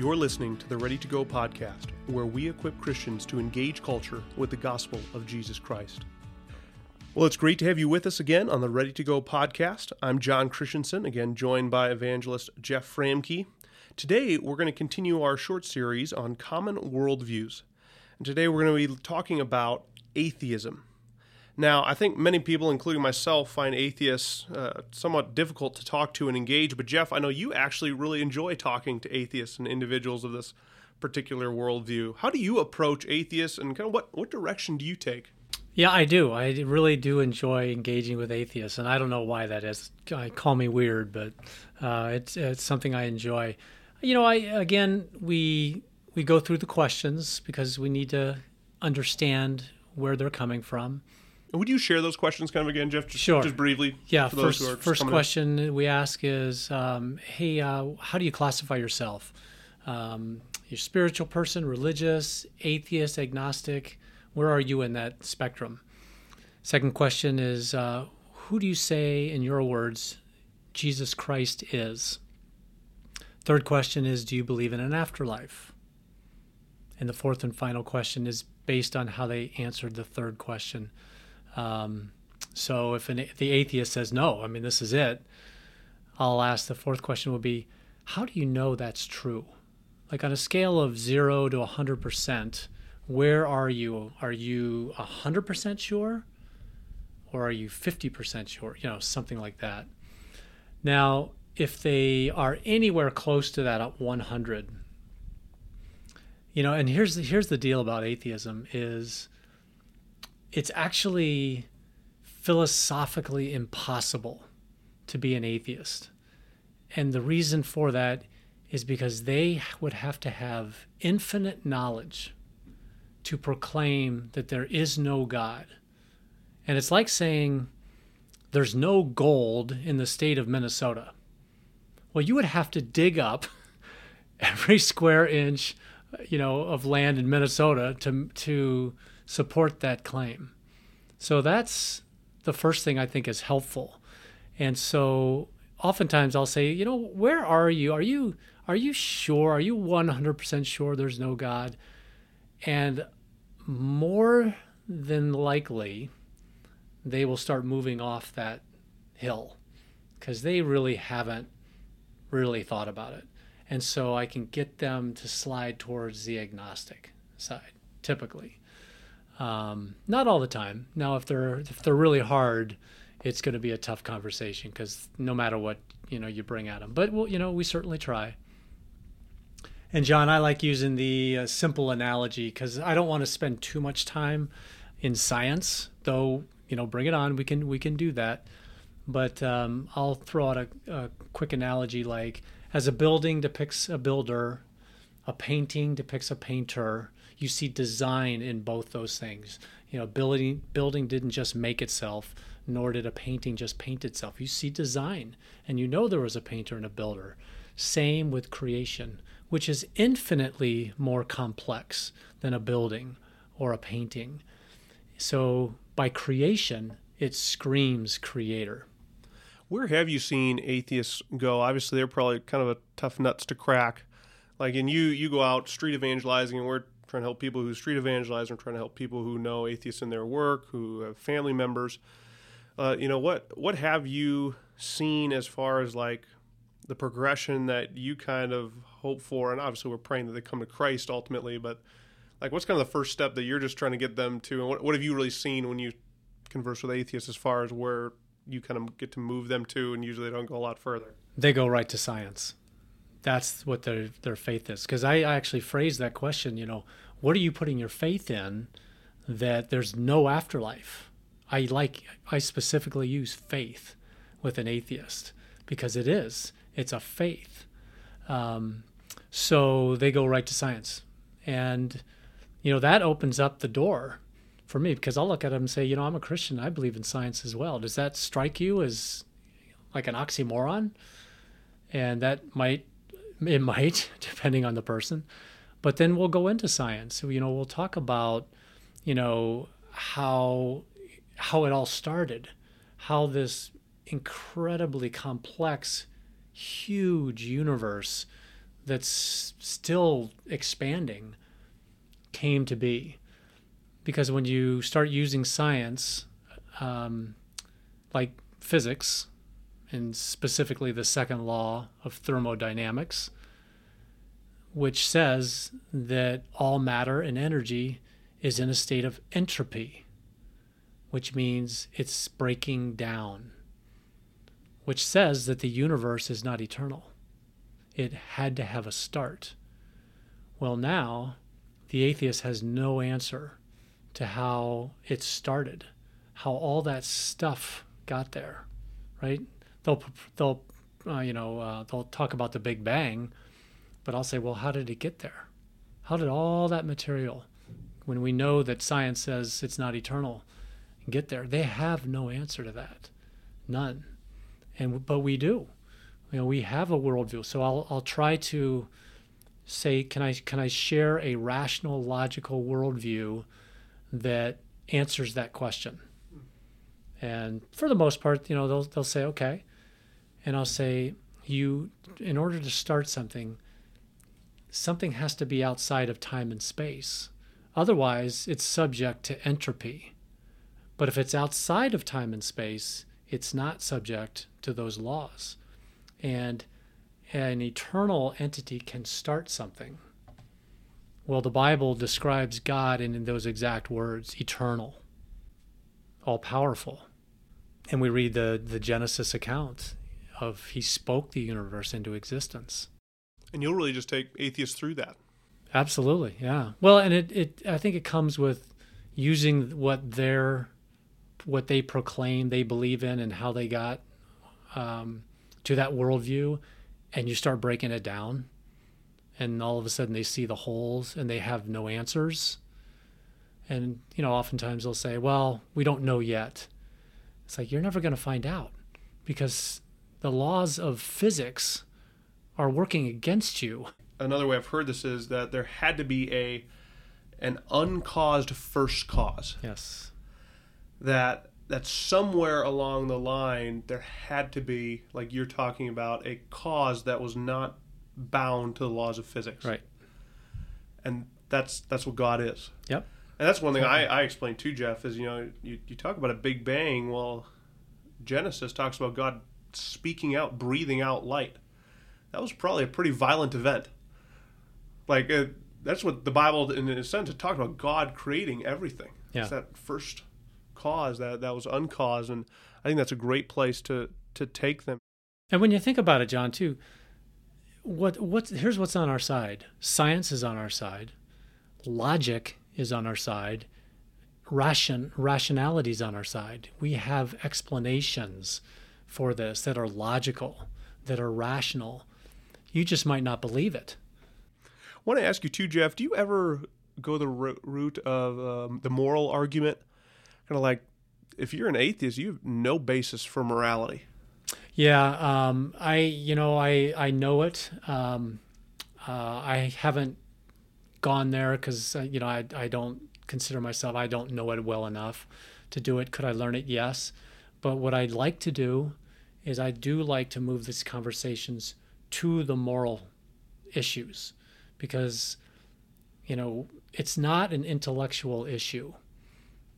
You're listening to the Ready to Go podcast, where we equip Christians to engage culture with the gospel of Jesus Christ. Well, it's great to have you with us again on the Ready to Go podcast. I'm John Christensen, again joined by evangelist Jeff Framke. Today, we're going to continue our short series on common worldviews. And today, we're going to be talking about atheism. Now, I think many people, including myself, find atheists uh, somewhat difficult to talk to and engage. But, Jeff, I know you actually really enjoy talking to atheists and individuals of this particular worldview. How do you approach atheists and kind of what, what direction do you take? Yeah, I do. I really do enjoy engaging with atheists, and I don't know why that is. I call me weird, but uh, it's it's something I enjoy. You know, I again we we go through the questions because we need to understand where they're coming from. Would you share those questions kind of again, Jeff? Just, sure. Just briefly. Yeah. First, first question we ask is, um, hey, uh, how do you classify yourself? Um, you're spiritual person, religious, atheist, agnostic. Where are you in that spectrum? Second question is, uh, who do you say, in your words, Jesus Christ is? Third question is, do you believe in an afterlife? And the fourth and final question is based on how they answered the third question. Um, so if, an, the atheist says no, I mean this is it, I'll ask the fourth question will be, how do you know that's true? Like on a scale of zero to hundred percent, where are you? Are you hundred percent sure, or are you fifty percent sure? You know, something like that. Now, if they are anywhere close to that at 100, you know, and here's the, here's the deal about atheism is it's actually philosophically impossible to be an atheist. And the reason for that is because they would have to have infinite knowledge to proclaim that there is no God. And it's like saying there's no gold in the state of Minnesota. Well, you would have to dig up every square inch, you know, of land in Minnesota to to support that claim. So that's the first thing I think is helpful. And so oftentimes I'll say, you know, where are you? Are you are you sure? Are you 100% sure there's no God? And more than likely they will start moving off that hill because they really haven't really thought about it. And so I can get them to slide towards the agnostic side typically. Um, not all the time. Now, if they're if they're really hard, it's going to be a tough conversation because no matter what you know you bring at them. But well, you know, we certainly try. And John, I like using the uh, simple analogy because I don't want to spend too much time in science. Though you know, bring it on. We can we can do that. But um, I'll throw out a, a quick analogy like as a building depicts a builder, a painting depicts a painter you see design in both those things. You know, building building didn't just make itself, nor did a painting just paint itself. You see design, and you know there was a painter and a builder. Same with creation, which is infinitely more complex than a building or a painting. So by creation, it screams creator. Where have you seen atheists go? Obviously, they're probably kind of a tough nuts to crack. Like, and you you go out street evangelizing, and we're trying to help people who street evangelize. I'm trying to help people who know atheists in their work, who have family members. Uh, you know what? What have you seen as far as like the progression that you kind of hope for? And obviously, we're praying that they come to Christ ultimately. But like, what's kind of the first step that you're just trying to get them to? And what, what have you really seen when you converse with atheists as far as where you kind of get to move them to? And usually, they don't go a lot further. They go right to science that's what their their faith is. Because I, actually phrased that question. You know, what are you putting your faith in that there's no afterlife? I like I specifically use faith with an atheist because it is it's a faith. Um, so they go right to science, and you know that opens up the door for me because I'll look at them and say, you know, I'm a Christian. I believe in science as well. Does that strike you as like an oxymoron? And that might it might, depending on the person. But then we'll go into science. You know, we'll talk about, you know, how how it all started, how this incredibly complex, huge universe that's still expanding came to be. Because when you start using science, um, like physics, and specifically the second law of thermodynamics, which says that all matter and energy is in a state of entropy, which means it's breaking down, which says that the universe is not eternal. It had to have a start. Well, now the atheist has no answer to how it started, how all that stuff got there, right? They'll, they'll, uh, you know, uh, they'll talk about the Big Bang, but I'll say, well, how did it get there? How did all that material, when we know that science says it's not eternal, get there? They have no answer to that, none. And but we do, you know, we have a worldview. So I'll I'll try to say, can I can I share a rational, logical worldview that answers that question? And for the most part, you know, they'll they'll say okay, and I'll say you, in order to start something, something has to be outside of time and space. Otherwise, it's subject to entropy. But if it's outside of time and space, it's not subject to those laws. And an eternal entity can start something. Well, the Bible describes God in, those exact words eternal, all powerful. And we read the, the Genesis account of He spoke the universe into existence. And you'll really just take atheists through that. Absolutely, yeah. Well, and it, it I think it comes with using what their what they proclaim they believe in and how they got um, to that worldview, and you start breaking it down, and all of a sudden they see the holes and they have no answers. And you know, oftentimes they'll say, "Well, we don't know yet." It's like you're never going to find out because the laws of physics are working against you. Another way I've heard this is that there had to be a an uncaused first cause. Yes. That that somewhere along the line there had to be like you're talking about a cause that was not bound to the laws of physics. Right. And that's that's what God is. Yep. And that's one thing I, I explained to Jeff is you know you, you talk about a big bang well Genesis talks about God speaking out breathing out light that was probably a pretty violent event. Like uh, that's what the Bible, in a sense, it talked about God creating everything. Yeah. It's that first cause that that was uncaused, and I think that's a great place to to take them. And when you think about it, John, too, what what here's what's on our side. Science is on our side. Logic is on our side. Ration rationality is on our side. We have explanations for this that are logical, that are rational, you just might not believe it. I want to ask you too, Jeff. Do you ever go the route of um, the moral argument? Kind of like if you're an atheist, you have no basis for morality. Yeah, um, I you know I I know it. Um, uh, I haven't gone there because uh, you know I I don't consider myself I don't know it well enough to do it. Could I learn it? Yes, but what I'd like to do is I do like to move these conversations to the moral issues because you know it's not an intellectual issue.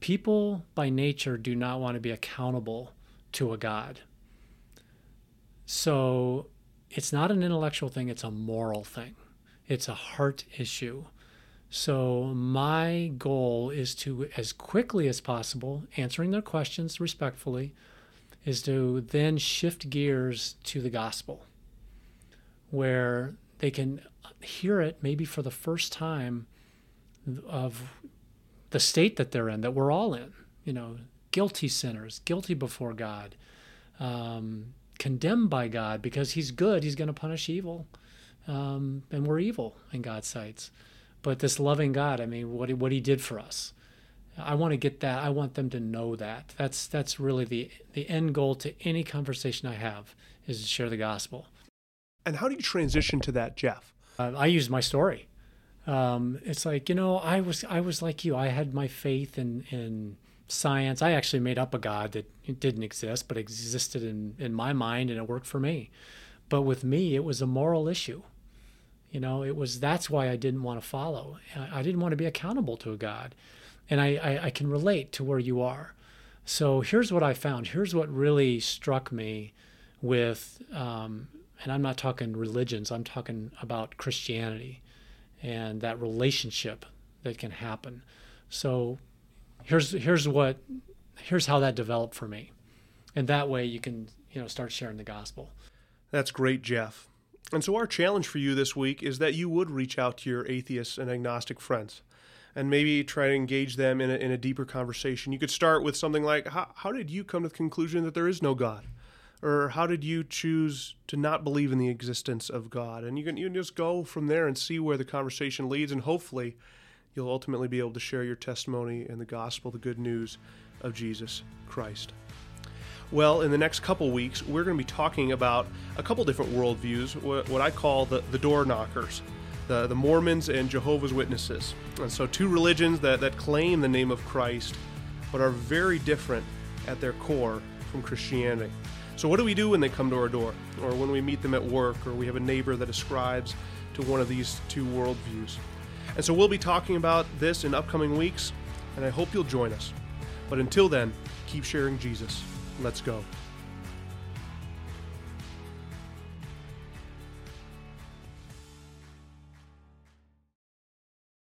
People by nature do not want to be accountable to a god. So it's not an intellectual thing it's a moral thing. It's a heart issue. So my goal is to as quickly as possible answering their questions respectfully is to then shift gears to the gospel where they can hear it maybe for the first time of the state that they're in, that we're all in, you know, guilty sinners, guilty before God, um, condemned by God because He's good, He's going to punish evil, um, and we're evil in God's sights. But this loving God, I mean, what what He did for us, I want to get that. I want them to know that. That's that's really the the end goal to any conversation I have is to share the gospel. And how do you transition to that, Jeff? Uh, I use my story. Um, it's like you know, I was I was like you. I had my faith in in science. I actually made up a God that didn't exist, but existed in in my mind, and it worked for me. But with me, it was a moral issue. You know, it was that's why I didn't want to follow. I didn't want to be accountable to a God. And I, I, I can relate to where you are. So here's what I found. Here's what really struck me with, um, and I'm not talking religions, I'm talking about Christianity and that relationship that can happen. So here's here's what here's how that developed for me. And that way you can, you know, start sharing the gospel. That's great, Jeff. And so our challenge for you this week is that you would reach out to your atheist and agnostic friends and maybe try to engage them in a, in a deeper conversation. You could start with something like, how, did you come to the conclusion that there is no God? Or how did you choose to not believe in the existence of God? And you can, you can just go from there and see where the conversation leads, and hopefully you'll ultimately be able to share your testimony and the gospel, the good news of Jesus Christ. Well, in the next couple weeks, we're going to be talking about a couple different worldviews, what I call the, the door knockers, the, the Mormons and Jehovah's Witnesses. And so, two religions that, that claim the name of Christ, but are very different at their core from Christianity. So, what do we do when they come to our door, or when we meet them at work, or we have a neighbor that ascribes to one of these two worldviews? And so, we'll be talking about this in upcoming weeks, and I hope you'll join us. But until then, keep sharing Jesus. Let's go.